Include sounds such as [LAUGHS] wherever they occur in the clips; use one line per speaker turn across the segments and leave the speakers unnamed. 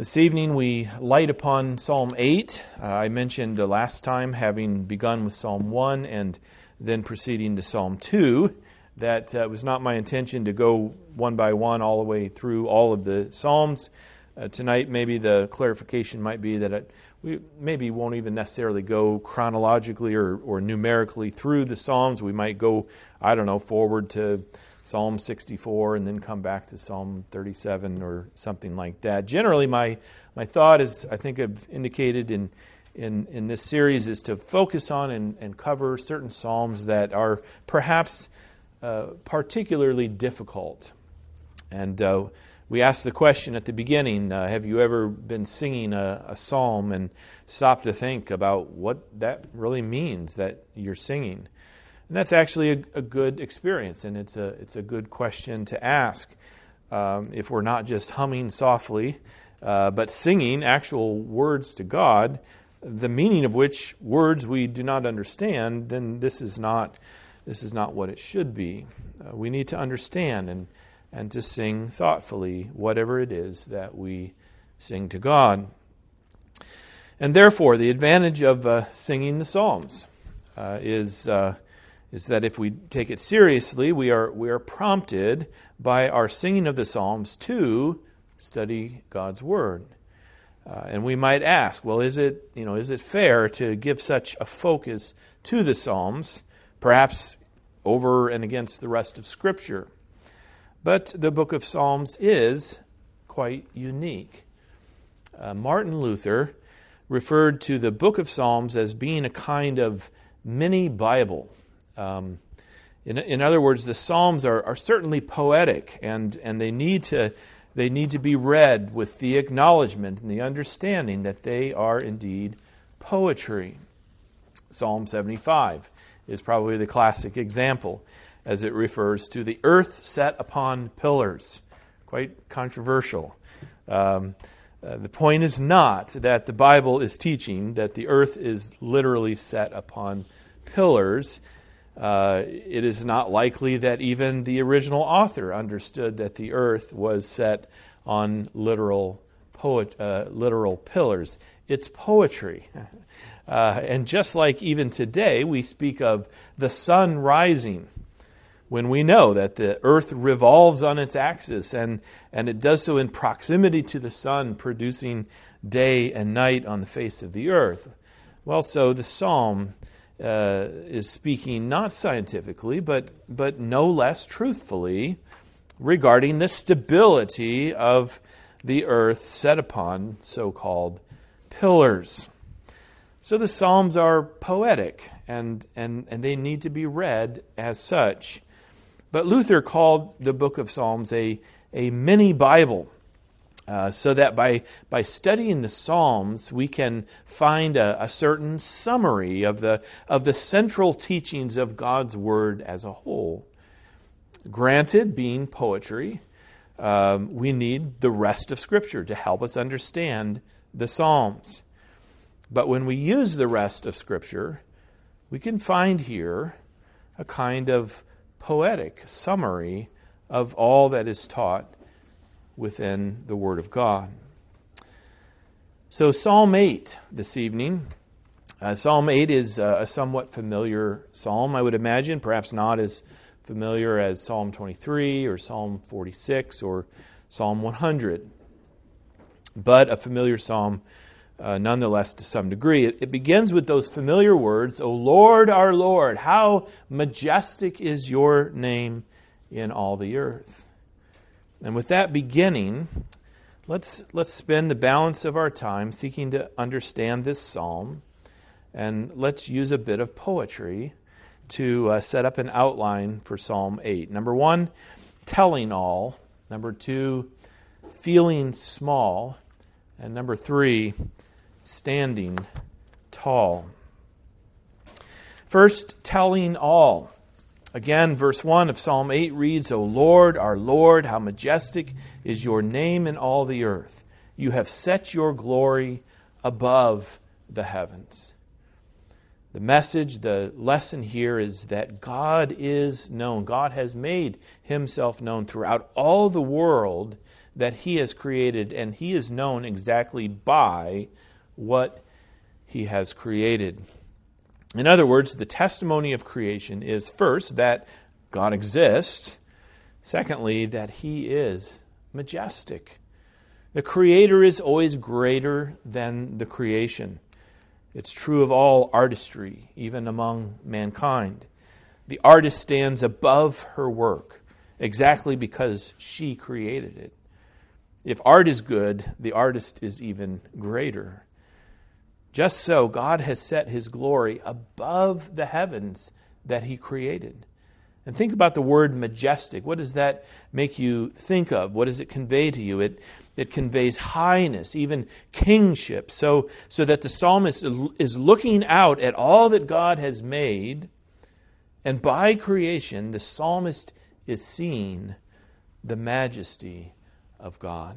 This evening we light upon Psalm 8. Uh, I mentioned last time, having begun with Psalm 1 and then proceeding to Psalm 2, that uh, it was not my intention to go one by one all the way through all of the Psalms. Uh, tonight, maybe the clarification might be that it, we maybe won't even necessarily go chronologically or, or numerically through the Psalms. We might go, I don't know, forward to Psalm 64 and then come back to Psalm 37 or something like that. Generally, my, my thought is, I think I've indicated in, in, in this series, is to focus on and, and cover certain Psalms that are perhaps uh, particularly difficult. And uh, we asked the question at the beginning uh, Have you ever been singing a, a psalm and stopped to think about what that really means that you're singing? And that's actually a, a, good experience, and it's a, it's a good question to ask. Um, if we're not just humming softly, uh, but singing actual words to God, the meaning of which words we do not understand, then this is not, this is not what it should be. Uh, we need to understand and, and to sing thoughtfully whatever it is that we sing to God. And therefore, the advantage of uh, singing the Psalms uh, is uh, is that if we take it seriously, we are, we are prompted by our singing of the Psalms to study God's Word. Uh, and we might ask, well, is it, you know, is it fair to give such a focus to the Psalms, perhaps over and against the rest of Scripture? But the book of Psalms is quite unique. Uh, Martin Luther referred to the book of Psalms as being a kind of mini Bible. Um, in, in other words, the Psalms are, are certainly poetic, and, and they, need to, they need to be read with the acknowledgement and the understanding that they are indeed poetry. Psalm 75 is probably the classic example as it refers to the earth set upon pillars. Quite controversial. Um, uh, the point is not that the Bible is teaching that the earth is literally set upon pillars. Uh, it is not likely that even the original author understood that the earth was set on literal, poet, uh, literal pillars. It's poetry. [LAUGHS] Uh, and just like even today, we speak of the sun rising when we know that the earth revolves on its axis and, and it does so in proximity to the sun, producing day and night on the face of the earth. Well, so the psalm uh, is speaking not scientifically, but, but no less truthfully regarding the stability of the earth set upon so called pillars. So the Psalms are poetic and, and, and they need to be read as such. But Luther called the book of Psalms a, a mini Bible. Uh, so that by, by studying the Psalms, we can find a, a, certain summary of the, of the central teachings of God's Word as a whole. Granted, being poetry, um, we need the rest of Scripture to help us understand the Psalms. But when we use the rest of Scripture, we can find here a kind of poetic summary of all that is taught within the Word of God. So, Psalm 8 this evening. Uh, psalm 8 is uh, a somewhat familiar psalm, I would imagine, perhaps not as familiar as Psalm 23 or Psalm 46 or Psalm 100, but a familiar psalm uh, nonetheless to some degree. It, it begins with those familiar words, O Lord, our Lord, how majestic is your name in all the earth. And with that beginning, let's, let's spend the balance of our time seeking to understand this psalm. And let's use a bit of poetry to uh, set up an outline for Psalm 8. Number one, telling all. Number two, feeling small. And number three, standing tall. First, telling all. Again, verse 1 of Psalm 8 reads, O Lord, our Lord, how majestic is your name in all the earth. You have set your glory above the heavens. The message, the lesson here is that God is known. God has made himself known throughout all the world that he has created, and he is known exactly by what he has created. In other words, the testimony of creation is first that God exists, secondly, that he is majestic. The Creator is always greater than the creation. It's true of all artistry, even among mankind. The artist stands above her work exactly because she created it. If art is good, the artist is even greater. Just so, God has set his glory above the heavens that he created. And think about the word majestic. What does that make you think of? What does it convey to you? It, it conveys highness, even kingship, so, so that the psalmist is looking out at all that God has made, and by creation, the psalmist is seeing the majesty of God.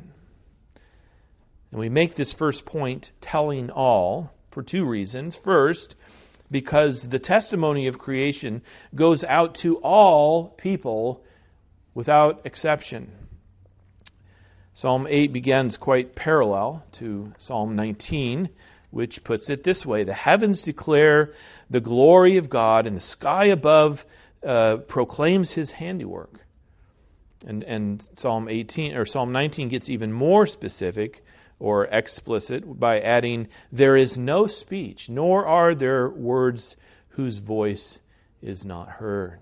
And we make this first point telling all for two reasons. First, because the testimony of creation goes out to all people without exception. Psalm 8 begins quite parallel to Psalm 19, which puts it this way The heavens declare the glory of God, and the sky above uh, proclaims his handiwork. And, and Psalm 18 or Psalm 19 gets even more specific or explicit by adding, There is no speech, nor are there words whose voice is not heard.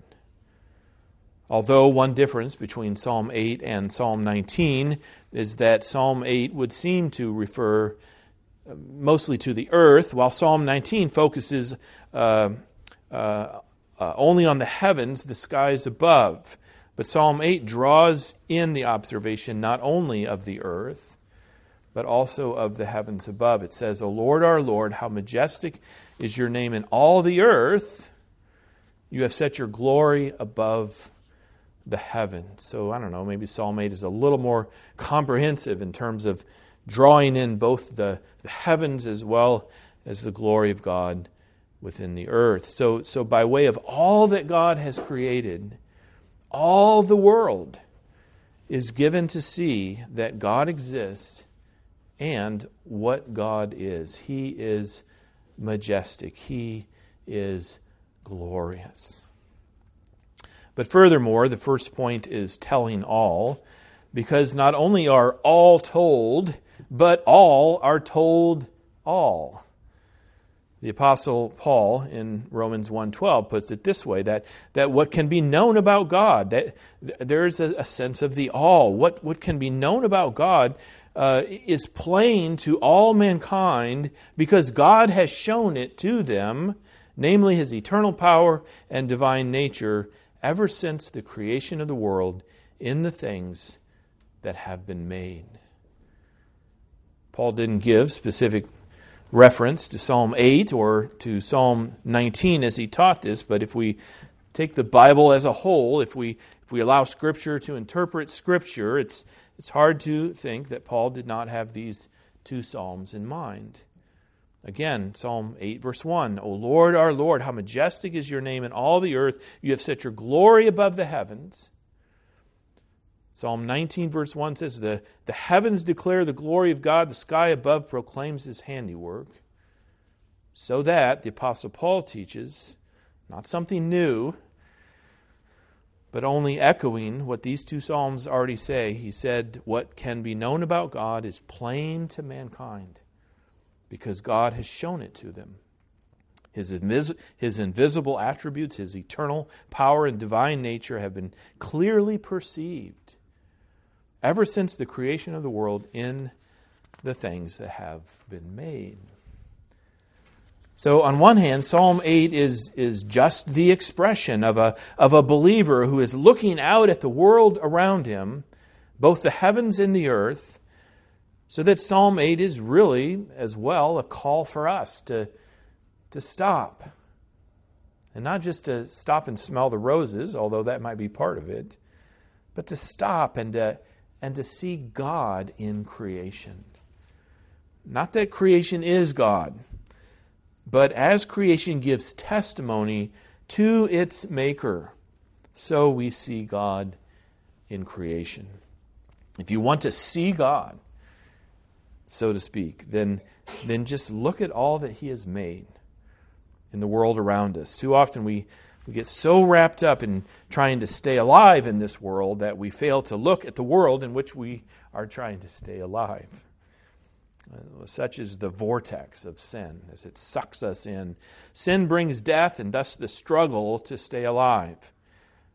Although one difference between Psalm 8 and Psalm 19 is that Psalm 8 would seem to refer uh, mostly to the earth, while Psalm 19 focuses uh, uh, uh, only on the heavens, the skies above. But Psalm 8 draws in the observation not only of the earth, but also of the heavens above. It says, O Lord our Lord, how majestic is your name in all the earth. You have set your glory above the heavens. So I don't know, maybe Psalm 8 is a little more comprehensive in terms of drawing in both the, the heavens as well as the glory of God within the earth. So, so by way of all that God has created, all the world is given to see that God exists and what God is. He is majestic, He is glorious. But furthermore, the first point is telling all, because not only are all told, but all are told all. The apostle Paul in Romans 1:12 puts it this way that, that what can be known about God that there's a, a sense of the all what what can be known about God uh, is plain to all mankind because God has shown it to them, namely his eternal power and divine nature, ever since the creation of the world in the things that have been made. Paul didn't give specific reference to Psalm 8 or to Psalm 19 as he taught this, but if we take the Bible as a whole, if we, if we allow Scripture to interpret Scripture, it's it's hard to think that Paul did not have these two Psalms in mind. Again, Psalm 8, verse 1 O Lord, our Lord, how majestic is your name in all the earth. You have set your glory above the heavens. Psalm 19, verse 1 says, The, the heavens declare the glory of God, the sky above proclaims his handiwork. So that, the Apostle Paul teaches, not something new, but only echoing what these two Psalms already say. He said, What can be known about God is plain to mankind because God has shown it to them. His, invis- his invisible attributes, his eternal power and divine nature have been clearly perceived ever since the creation of the world in the things that have been made. So, on one hand, Psalm 8 is, is just the expression of a, of a believer who is looking out at the world around him, both the heavens and the earth, so that Psalm 8 is really, as well, a call for us to, to stop. And not just to stop and smell the roses, although that might be part of it, but to stop and to, and to see God in creation. Not that creation is God but as creation gives testimony to its maker, so we see God in creation. If you want to see God, so to speak, then, then just look at all that He has made in the world around us. Too often we, we get so wrapped up in trying to stay alive in this world that we fail to look at the world in which we are trying to stay alive. Uh, such is the vortex of sin as it sucks us in. Sin brings death and thus the struggle to stay alive.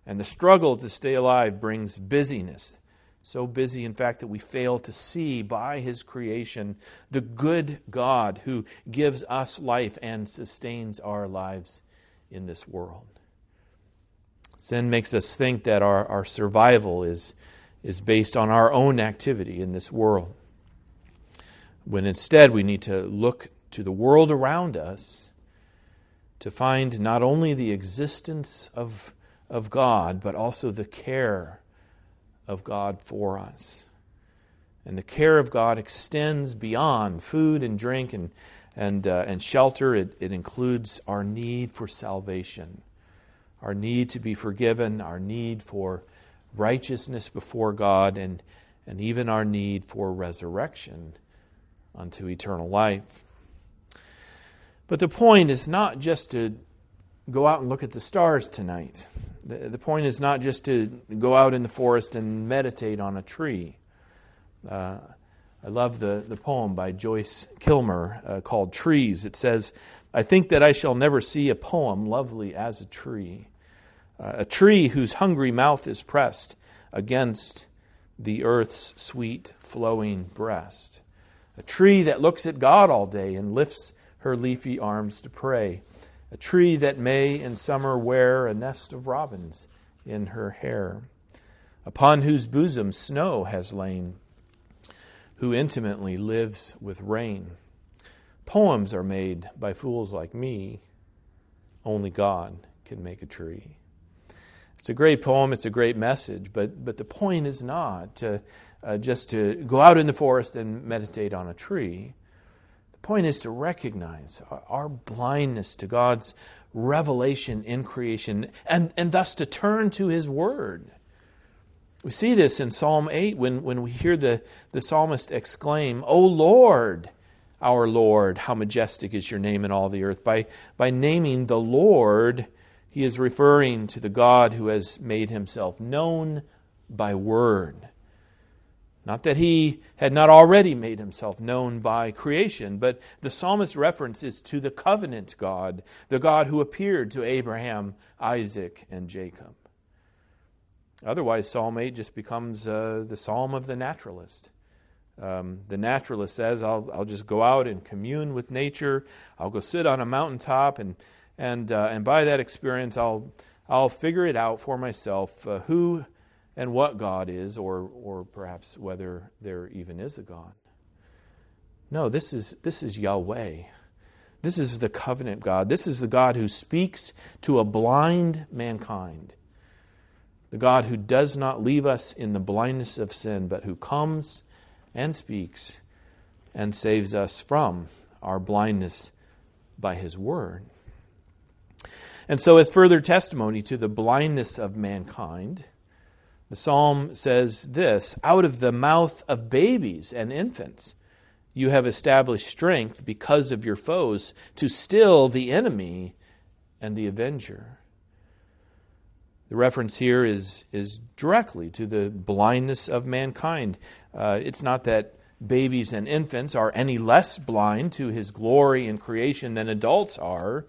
And the struggle to stay alive brings busyness. So busy, in fact, that we fail to see by His creation the good God who gives us life and sustains our lives in this world. Sin makes us think that our, our survival is, is based on our own activity in this world, when instead we need to look to the world around us to find not only the existence of of God, but also the care of God for us. And the care of God extends beyond food and drink and, and, uh, and shelter. It, it includes our need for salvation, our need to be forgiven, our need for righteousness before God, and, and even our need for resurrection unto eternal life. But the point is not just to go out and look at the stars tonight. The, the point is not just to go out in the forest and meditate on a tree. Uh, I love the, the poem by Joyce Kilmer uh, called Trees. It says, I think that I shall never see a poem lovely as a tree, uh, a tree whose hungry mouth is pressed against the earth's sweet flowing breast, a tree that looks at God all day and lifts her leafy arms to pray a tree that may in summer wear a nest of robins in her hair, upon whose bosom snow has lain, who intimately lives with rain. Poems are made by fools like me. Only God can make a tree. It's a great poem, it's a great message, but, but the point is not to, uh, Uh, just to go out in the forest and meditate on a tree The point is to recognize our blindness to God's revelation in creation and, and thus to turn to His Word. We see this in Psalm 8 when, when we hear the, the psalmist exclaim, O Lord, our Lord, how majestic is your name in all the earth. By, by naming the Lord, he is referring to the God who has made himself known by word. Not that he had not already made himself known by creation, but the psalmist's reference is to the covenant God, the God who appeared to Abraham, Isaac, and Jacob. Otherwise, Psalm 8 just becomes uh, the psalm of the naturalist. Um, the naturalist says, I'll, I'll just go out and commune with nature. I'll go sit on a mountaintop, and, and, uh, and by that experience, I'll, I'll figure it out for myself uh, who and what God is, or, or perhaps whether there even is a God. No, this is, this is Yahweh. This is the covenant God. This is the God who speaks to a blind mankind. The God who does not leave us in the blindness of sin, but who comes and speaks and saves us from our blindness by his word. And so, as further testimony to the blindness of mankind, the psalm says this Out of the mouth of babies and infants, you have established strength because of your foes to still the enemy and the avenger. The reference here is, is directly to the blindness of mankind. Uh, it's not that babies and infants are any less blind to his glory in creation than adults are.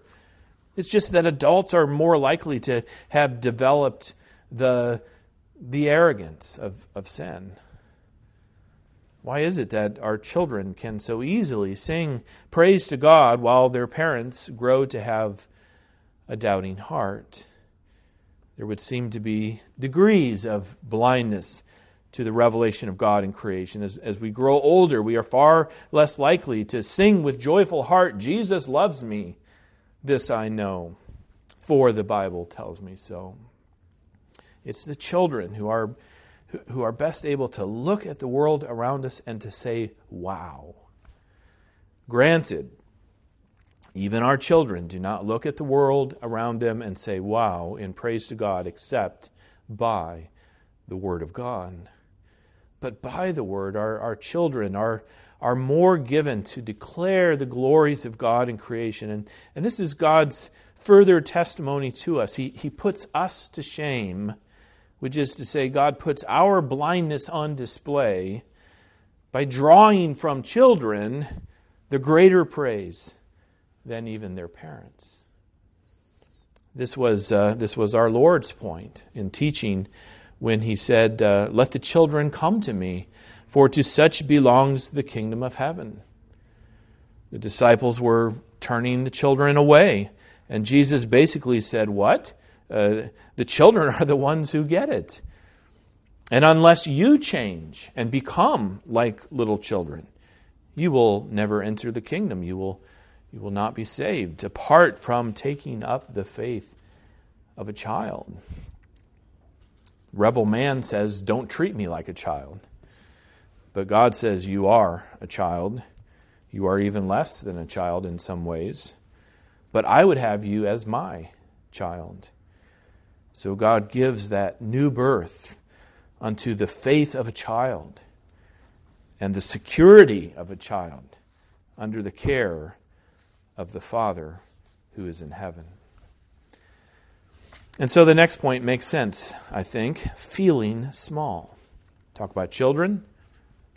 It's just that adults are more likely to have developed the the arrogance of, of sin. Why is it that our children can so easily sing praise to God while their parents grow to have a doubting heart? There would seem to be degrees of blindness to the revelation of God in creation. As, as we grow older, we are far less likely to sing with joyful heart, Jesus loves me. This I know, for the Bible tells me so. It's the children who are, who are best able to look at the world around us and to say, wow. Granted, even our children do not look at the world around them and say, wow, in praise to God, except by the Word of God. but by the word. Our, our children are, are more given to declare the glories of God in creation. And, and this is God's further testimony to us. He, he puts us to shame, which is to say, God puts our blindness on display by drawing from children the greater praise than even their parents. This was, uh, this was our Lord's point in teaching when he said, uh, Let the children come to me, for to such belongs the kingdom of heaven. The disciples were turning the children away, and Jesus basically said, What? Uh, the children [LAUGHS] are the ones who get it. And unless you change and become like little children, you will never enter the kingdom. You will, you will not be saved apart from taking up the faith of a child. Rebel man says, Don't treat me like a child. But God says, You are a child. You are even less than a child in some ways. But I would have you as my child. So God gives that new birth unto the faith of a child and the security of a child under the care of the Father who is in heaven. And so the next point makes sense, I think. Feeling small. Talk about children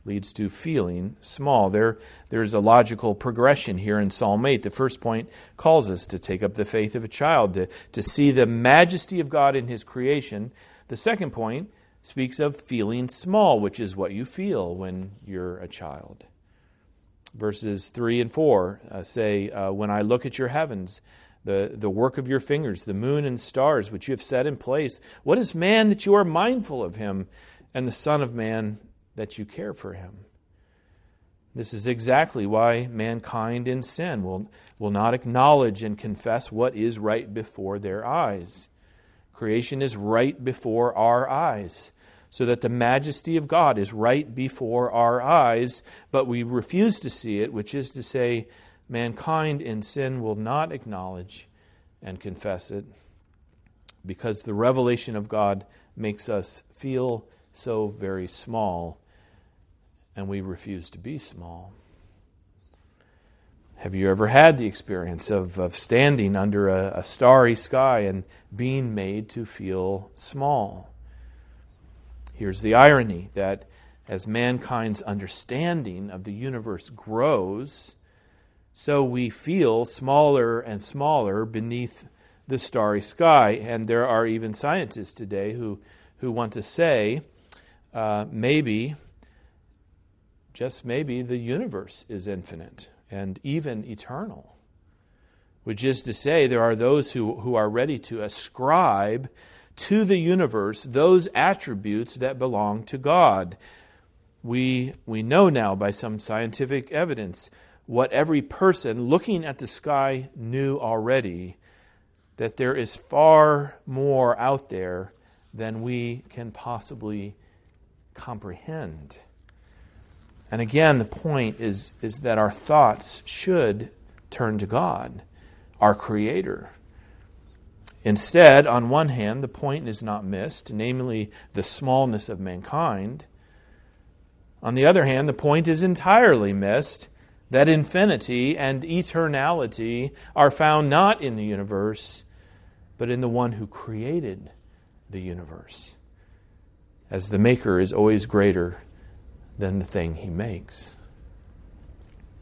leads to feeling small. There, there's a logical progression here in Psalm 8. The first point calls us to take up the faith of a child, to, to see the majesty of God in His creation. The second point speaks of feeling small, which is what you feel when you're a child. Verses 3 and 4 uh, say, uh, When I look at your heavens, the, the work of your fingers, the moon and stars which you have set in place, what is man that you are mindful of him, and the Son of Man that you care for him? This is exactly why mankind in sin will, will not acknowledge and confess what is right before their eyes. Creation is right before our eyes, so that the majesty of God is right before our eyes, but we refuse to see it, which is to say, mankind in sin will not acknowledge and confess it because the revelation of God makes us feel so very small, and we refuse to be small. Have you ever had the experience of, of standing under a, a starry sky and being made to feel small? Here's the irony that as mankind's understanding of the universe grows, so we feel smaller and smaller beneath the starry sky. And there are even scientists today who, who want to say uh, maybe, just maybe, the universe is infinite and even eternal. Which is to say, there are those who, who are ready to ascribe to the universe those attributes that belong to God. We, we know now by some scientific evidence what every person looking at the sky knew already that there is far more out there than we can possibly comprehend. And again, the point is, is that our thoughts should turn to God, our Creator. Instead, on one hand, the point is not missed, namely the smallness of mankind. On the other hand, the point is entirely missed that infinity and eternality are found not in the universe, but in the one who created the universe. As the Maker is always greater than the thing he makes.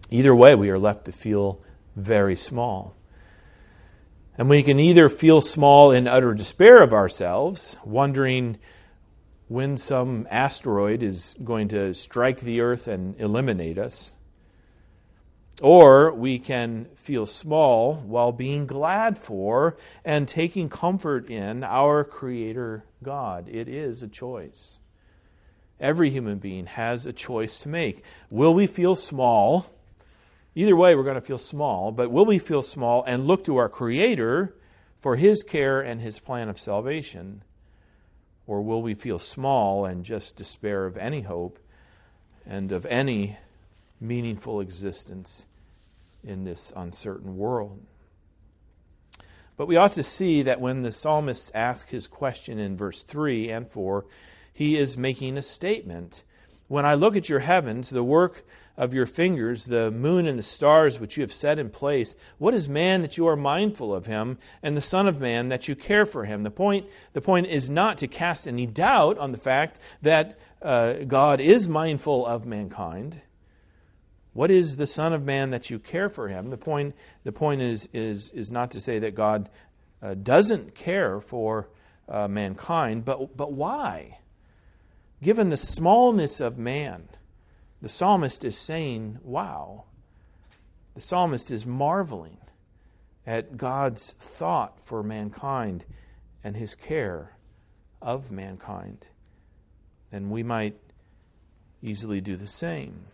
Either way, we are left to feel very small. And we can either feel small in utter despair of ourselves, wondering when some asteroid is going to strike the earth and eliminate us, or we can feel small while being glad for and taking comfort in our Creator God. It is a choice. Every human being has a choice to make. Will we feel small? Either way, we're going to feel small, but will we feel small and look to our Creator for His care and His plan of salvation? Or will we feel small and just despair of any hope and of any meaningful existence in this uncertain world? But we ought to see that when the psalmist asks his question in verse 3 and 4, he is making a statement. When I look at your heavens, the work of your fingers, the moon and the stars which you have set in place, what is man that you are mindful of him, and the Son of Man that you care for him? The point, the point is not to cast any doubt on the fact that uh, God is mindful of mankind. What is the Son of Man that you care for him? The point, the point is, is, is not to say that God uh, doesn't care for uh, mankind, but, but why? Given the smallness of man, the psalmist is saying, Wow. The psalmist is marveling at God's thought for mankind and his care of mankind. And we might easily do the same.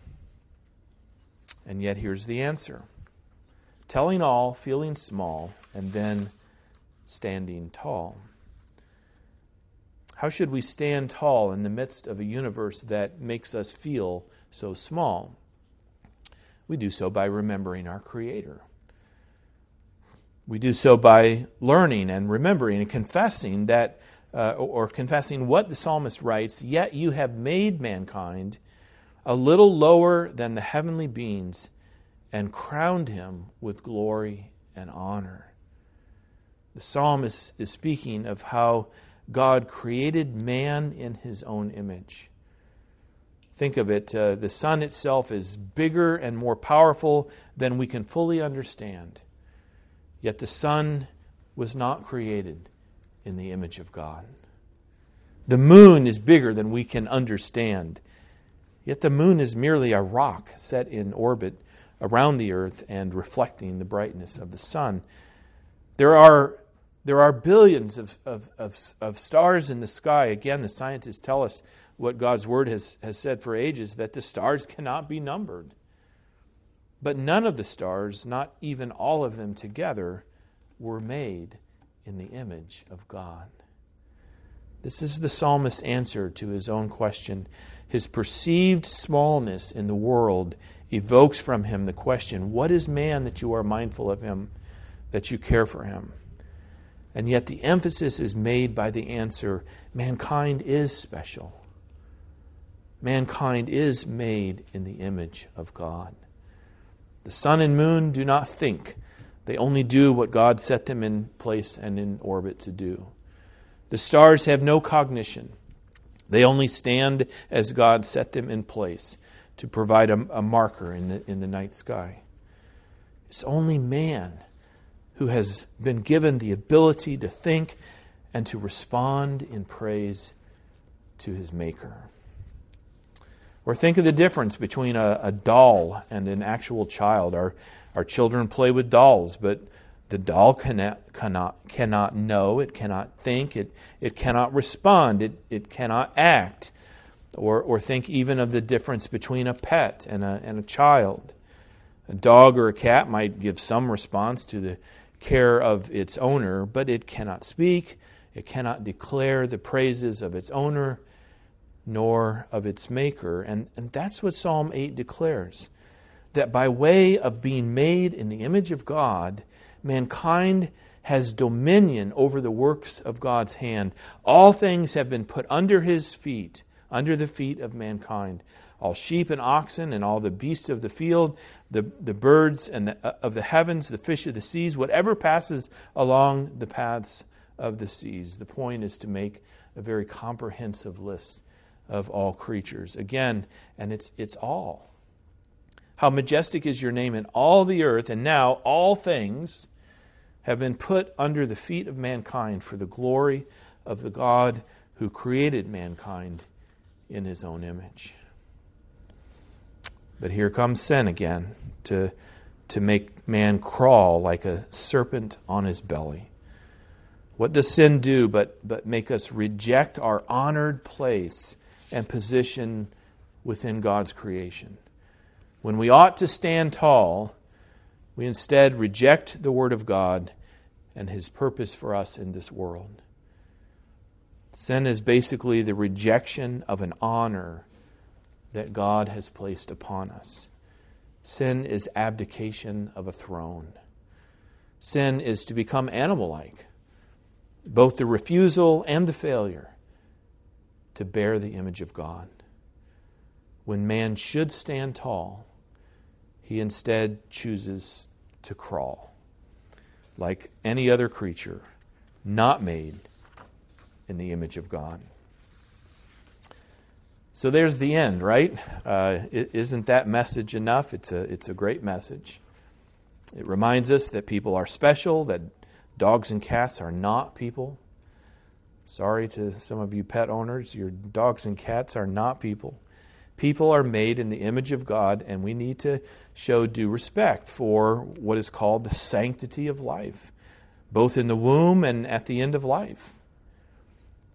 And yet, here's the answer telling all, feeling small, and then standing tall. How should we stand tall in the midst of a universe that makes us feel so small? We do so by remembering our Creator. We do so by learning and remembering and confessing that, uh, or confessing what the psalmist writes, Yet you have made mankind a little lower than the heavenly beings and crowned him with glory and honor. The psalmist is speaking of how God created man in his own image. Think of it uh, the sun itself is bigger and more powerful than we can fully understand. Yet the sun was not created in the image of God. The moon is bigger than we can understand. Yet the moon is merely a rock set in orbit around the earth and reflecting the brightness of the sun. There are there are billions of, of, of, of, stars in the sky. Again, the scientists tell us what God's Word has, has said for ages that the stars cannot be numbered. But none of the stars, not even all of them together, were made in the image of God. This is the psalmist's answer to his own question. His perceived smallness in the world evokes from him the question What is man that you are mindful of him, that you care for him? And yet the emphasis is made by the answer mankind is special. Mankind is made in the image of God. The sun and moon do not think, they only do what God set them in place and in orbit to do. The stars have no cognition, they only stand as God set them in place to provide a, a marker in the, in the night sky. It's only man who has been given the ability to think and to respond in praise to his Maker. Or think of the difference between a, a, doll and an actual child. Our, our children play with dolls, but the doll cannot, cannot, cannot know, it cannot think, it, it cannot respond, it, it cannot act. Or, or think even of the difference between a pet and a, and a child. A dog or a cat might give some response to the care of its owner, but it cannot speak, it cannot declare the praises of its owner, nor of its maker. And, and that's what Psalm 8 declares that by way of being made in the image of God, mankind has dominion over the works of God's hand. All things have been put under his feet, under the feet of mankind all sheep and oxen and all the beasts of the field, the, the birds and the, uh, of the heavens, the fish of the seas, whatever passes along the paths of the seas. The point is to make a very comprehensive list of all creatures. Again, and it's, it's all. How majestic is your name in all the earth, and now all things have been put under the feet of mankind for the glory of the God who created mankind in his own image. But here comes sin again to, to make man crawl like a serpent on his belly. What does sin do but, but make us reject our honored place and position within God's creation? When we ought to stand tall, we instead reject the Word of God and His purpose for us in this world. Sin is basically the rejection of an honor that God has placed upon us. Sin is abdication of a throne. Sin is to become animal like, both the refusal and the failure to bear the image of God. when man should stand tall, he instead chooses to crawl like any other creature not made in the image of God. So there's the end, right? Uh, isn't that message enough? It's a, it's a great message. It reminds us that people are special, that dogs and cats are not people. Sorry to some of you pet owners, your dogs and cats are not people. People are made in the image of God, and we need to show due respect for what is called the sanctity of life, both in the womb and at the end of life.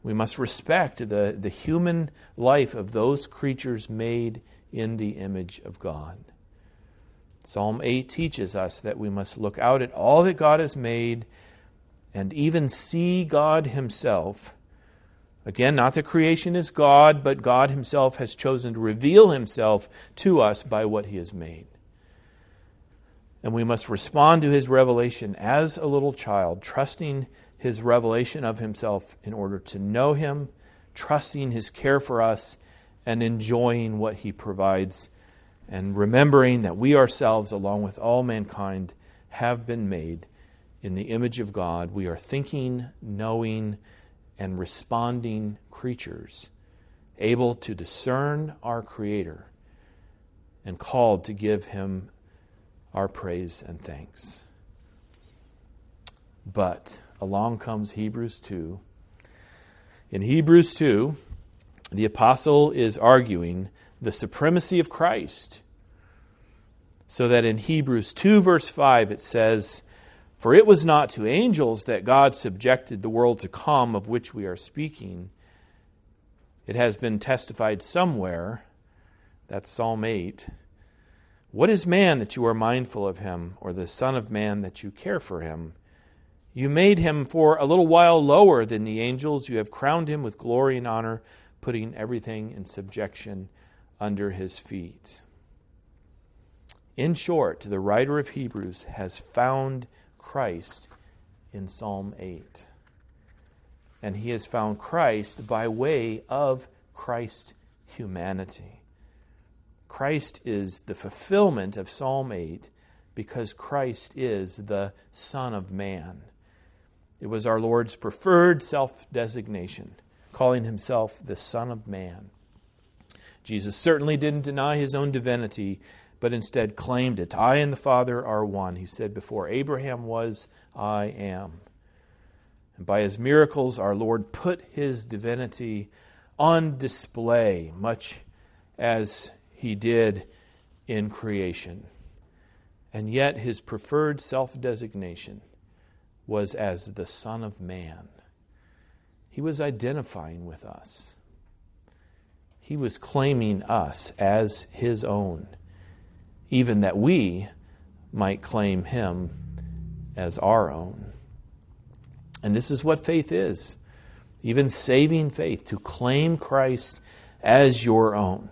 We must respect the, the human life of those creatures made in the image of God. Psalm 8 teaches us that we must look out at all that God has made and even see God Himself. Again, not that creation is God, but God Himself has chosen to reveal Himself to us by what He has made. And we must respond to His revelation as a little child, trusting his revelation of himself in order to know him, trusting his care for us, and enjoying what he provides, and remembering that we ourselves, along with all mankind, have been made in the image of God. We are thinking, knowing, and responding creatures, able to discern our Creator and called to give him our praise and thanks. But along comes Hebrews 2. In Hebrews 2, the apostle is arguing the supremacy of Christ. So that in Hebrews 2, verse 5, it says, For it was not to angels that God subjected the world to come of which we are speaking. It has been testified somewhere, that's Psalm 8. What is man that you are mindful of him, or the Son of Man that you care for him? You made him for a little while lower than the angels. You have crowned him with glory and honor, putting everything in subjection under his feet. In short, the writer of Hebrews has found Christ in Psalm 8. And he has found Christ by way of Christ's humanity. Christ is the fulfillment of Psalm 8 because Christ is the Son of Man. It was our Lord's preferred self designation, calling himself the Son of Man. Jesus certainly didn't deny his own divinity, but instead claimed it. I and the Father are one. He said, Before Abraham was, I am. And by his miracles, our Lord put his divinity on display, much as he did in creation. And yet, his preferred self designation was as the Son of Man. He was identifying with us. He was claiming us as his own, even that we might claim him as our own. And this is what faith is even saving faith, to claim Christ as your own.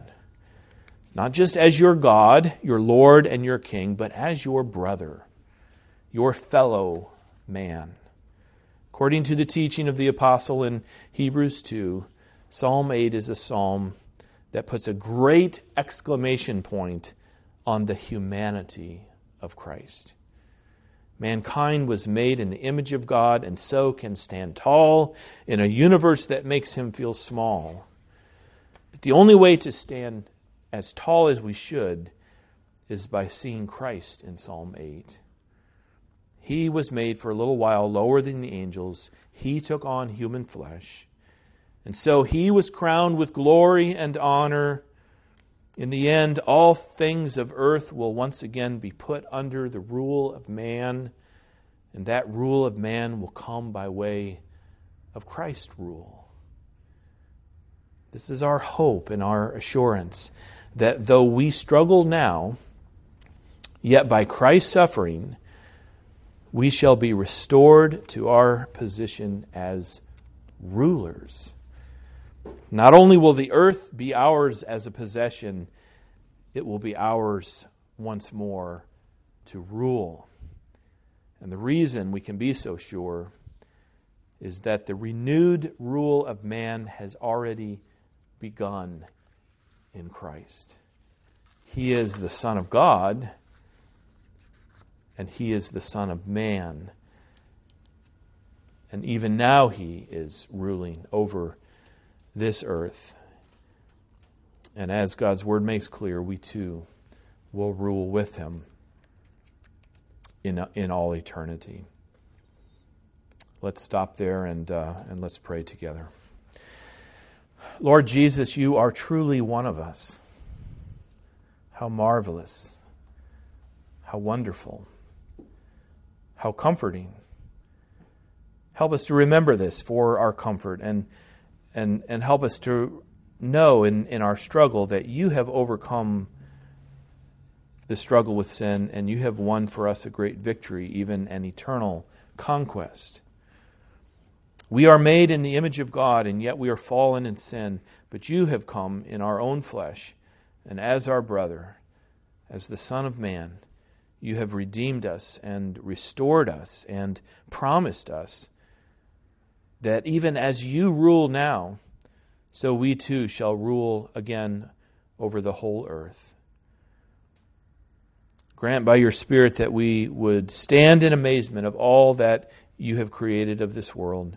Not just as your God, your Lord, and your King, but as your brother, your fellow man. According to the teaching of the apostle in Hebrews 2, Psalm 8 is a psalm that puts a great exclamation point on the humanity of Christ. Mankind was made in the image of God and so can stand tall in a universe that makes him feel small. But the only way to stand as tall as we should is by seeing Christ in Psalm 8. He was made for a little while lower than the angels. He took on human flesh. And so he was crowned with glory and honor. In the end, all things of earth will once again be put under the rule of man, and that rule of man will come by way of Christ's rule. This is our hope and our assurance that though we struggle now, yet by Christ's suffering, we shall be restored to our position as rulers. Not only will the earth be ours as a possession, it will be ours once more to rule. And the reason we can be so sure is that the renewed rule of man has already begun in Christ. He is the Son of God, and He is the Son of man. And even now, He is ruling over this earth. And as God's Word makes clear, we too will rule with Him in, in all eternity. Let's stop there and, uh, and let's pray together. Lord Jesus, you are truly one of us. How marvelous, how wonderful, how comforting. Help us to remember this for our comfort and, and, and help us to know in, in our struggle that you have overcome the struggle with sin and you have won for us a great victory, even an eternal conquest. We are made in the image of God, and yet we are fallen in sin. But you have come in our own flesh, and as our brother, as the Son of Man, you have redeemed us and restored us and promised us that even as you rule now, so we too shall rule again over the whole earth. Grant by your Spirit that we would stand in amazement of all that you have created of this world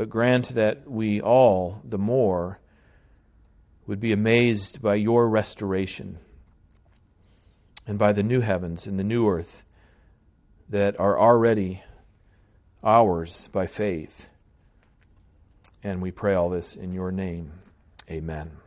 but grant that we all, the more, would be amazed by your restoration and by the new heavens and the new earth that are already ours by faith. And we pray all this in your name. Amen.